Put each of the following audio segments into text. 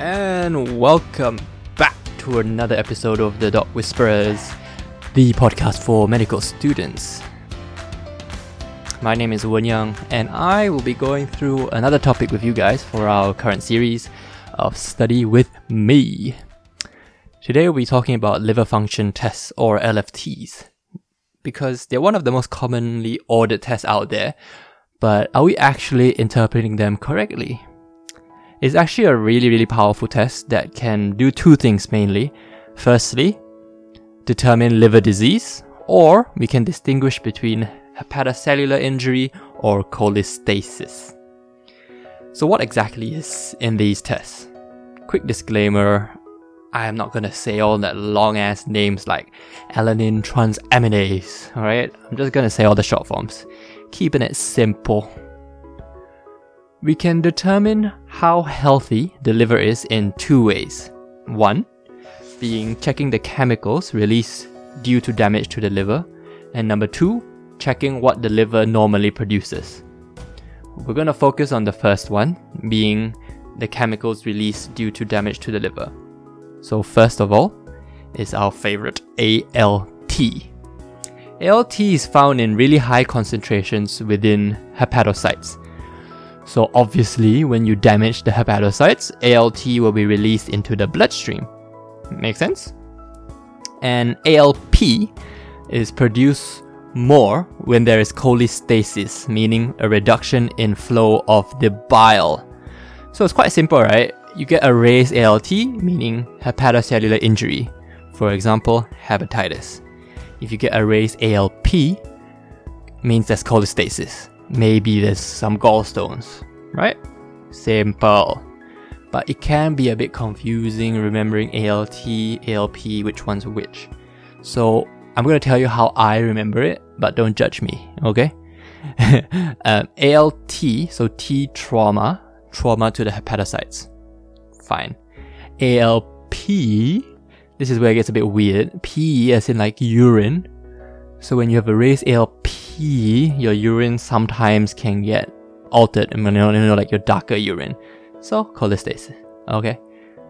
and welcome back to another episode of the Doc Whisperers, the podcast for medical students. My name is Wen and I will be going through another topic with you guys for our current series of Study with Me. Today we'll be talking about liver function tests or LFTs because they're one of the most commonly ordered tests out there, but are we actually interpreting them correctly? It's actually a really, really powerful test that can do two things mainly. Firstly, determine liver disease, or we can distinguish between hepatocellular injury or cholestasis. So, what exactly is in these tests? Quick disclaimer I am not gonna say all that long ass names like alanine transaminase, alright? I'm just gonna say all the short forms, keeping it simple. We can determine how healthy the liver is in two ways. One, being checking the chemicals released due to damage to the liver, and number two, checking what the liver normally produces. We're gonna focus on the first one, being the chemicals released due to damage to the liver. So first of all is our favorite ALT. ALT is found in really high concentrations within hepatocytes. So obviously when you damage the hepatocytes, ALT will be released into the bloodstream. Make sense? And ALP is produced more when there is cholestasis, meaning a reduction in flow of the bile. So it's quite simple, right? you get a raised ALT, meaning hepatocellular injury, for example, hepatitis. If you get a raised ALP, means there's cholestasis. Maybe there's some gallstones, right? Simple. But it can be a bit confusing remembering ALT, ALP, which one's which. So I'm going to tell you how I remember it, but don't judge me, okay? um, ALT, so T trauma, trauma to the hepatocytes fine. ALP, this is where it gets a bit weird. P as in like urine. So when you have a raised ALP, your urine sometimes can get altered, you know, you know like your darker urine. So cholestasis. Okay,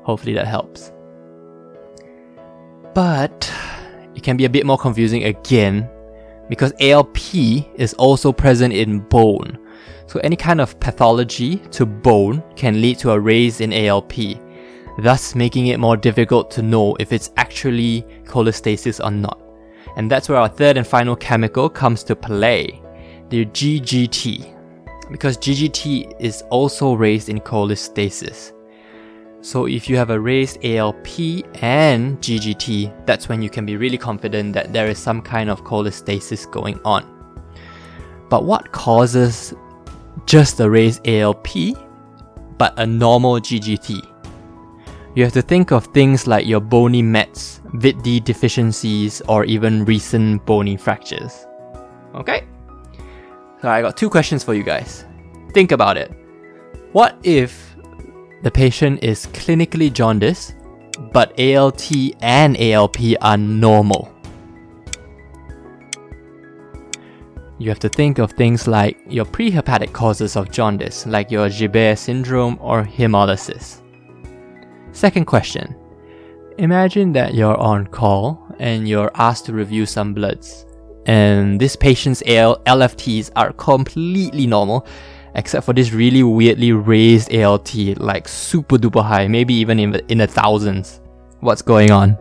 hopefully that helps. But it can be a bit more confusing again because ALP is also present in bone. So any kind of pathology to bone can lead to a raise in ALP, thus making it more difficult to know if it's actually cholestasis or not. And that's where our third and final chemical comes to play, the GGT, because GGT is also raised in cholestasis. So if you have a raised ALP and GGT, that's when you can be really confident that there is some kind of cholestasis going on. But what causes just a raised ALP, but a normal GGT. You have to think of things like your bony mets, VIT-D deficiencies, or even recent bony fractures. Okay? So I got two questions for you guys. Think about it. What if the patient is clinically jaundiced, but ALT and ALP are normal? You have to think of things like your prehepatic causes of jaundice, like your Gilbert syndrome or hemolysis. Second question Imagine that you're on call and you're asked to review some bloods, and this patient's AL- LFTs are completely normal, except for this really weirdly raised ALT, like super duper high, maybe even in the, in the thousands. What's going on?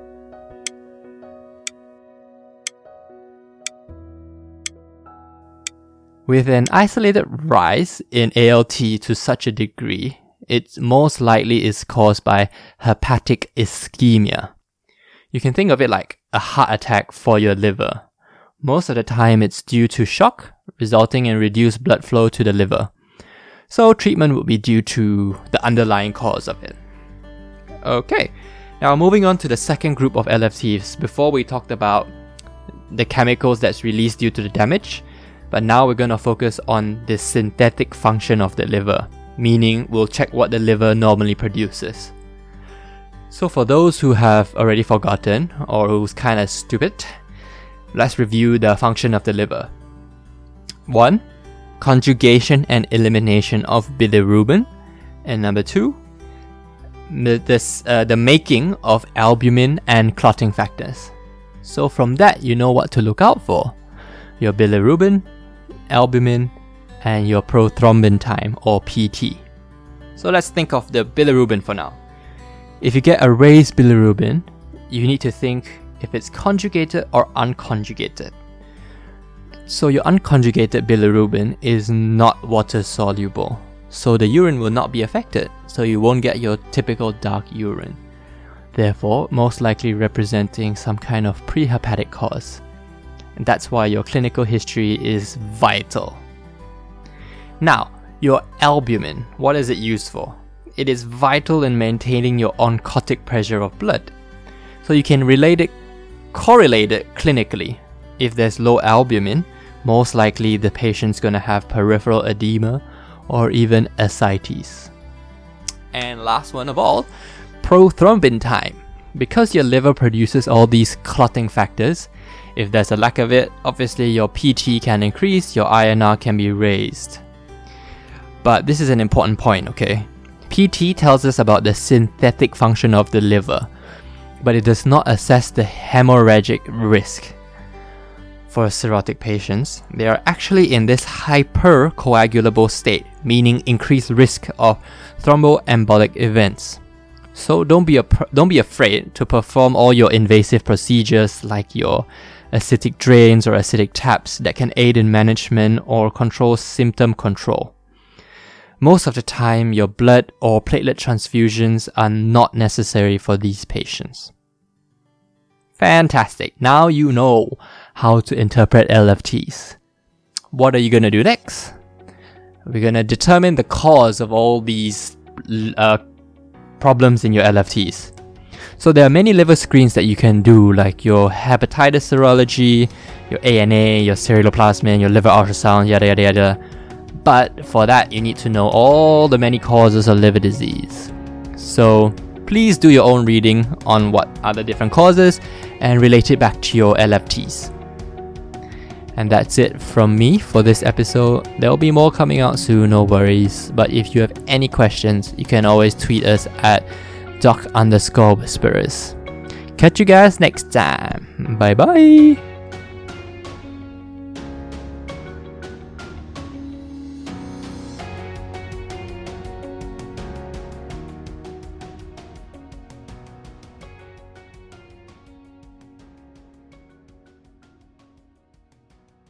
With an isolated rise in ALT to such a degree, it most likely is caused by hepatic ischemia. You can think of it like a heart attack for your liver. Most of the time, it's due to shock, resulting in reduced blood flow to the liver. So, treatment would be due to the underlying cause of it. Okay, now moving on to the second group of LFTs. Before we talked about the chemicals that's released due to the damage, but now we're going to focus on the synthetic function of the liver, meaning we'll check what the liver normally produces. So, for those who have already forgotten or who's kind of stupid, let's review the function of the liver. 1. Conjugation and elimination of bilirubin. And number 2. the, this, uh, the making of albumin and clotting factors. So from that, you know what to look out for. Your bilirubin, albumin, and your prothrombin time or PT. So let's think of the bilirubin for now. If you get a raised bilirubin, you need to think if it's conjugated or unconjugated. So your unconjugated bilirubin is not water soluble, so the urine will not be affected, so you won't get your typical dark urine. Therefore, most likely representing some kind of prehepatic cause. And that's why your clinical history is vital. Now, your albumin, what is it used for? It is vital in maintaining your oncotic pressure of blood. So you can relate it, correlate it clinically. If there's low albumin, most likely the patient's gonna have peripheral edema or even ascites. And last one of all, prothrombin time. Because your liver produces all these clotting factors, if there's a lack of it, obviously your PT can increase, your INR can be raised. But this is an important point, okay? PT tells us about the synthetic function of the liver, but it does not assess the hemorrhagic risk. For cirrhotic patients, they are actually in this hypercoagulable state, meaning increased risk of thromboembolic events. So don't be, don't be afraid to perform all your invasive procedures like your ascitic drains or ascitic taps that can aid in management or control symptom control. Most of the time, your blood or platelet transfusions are not necessary for these patients. Fantastic. Now you know how to interpret LFTs. What are you going to do next? We're going to determine the cause of all these uh, problems in your LFTs. So there are many liver screens that you can do, like your hepatitis serology, your ANA, your ceruloplasmin, your liver ultrasound, yada yada yada. But for that, you need to know all the many causes of liver disease. So please do your own reading on what are the different causes and relate it back to your LFTs. And that's it from me for this episode. There will be more coming out soon, no worries. But if you have any questions, you can always tweet us at doc underscore whisperers. Catch you guys next time. Bye bye.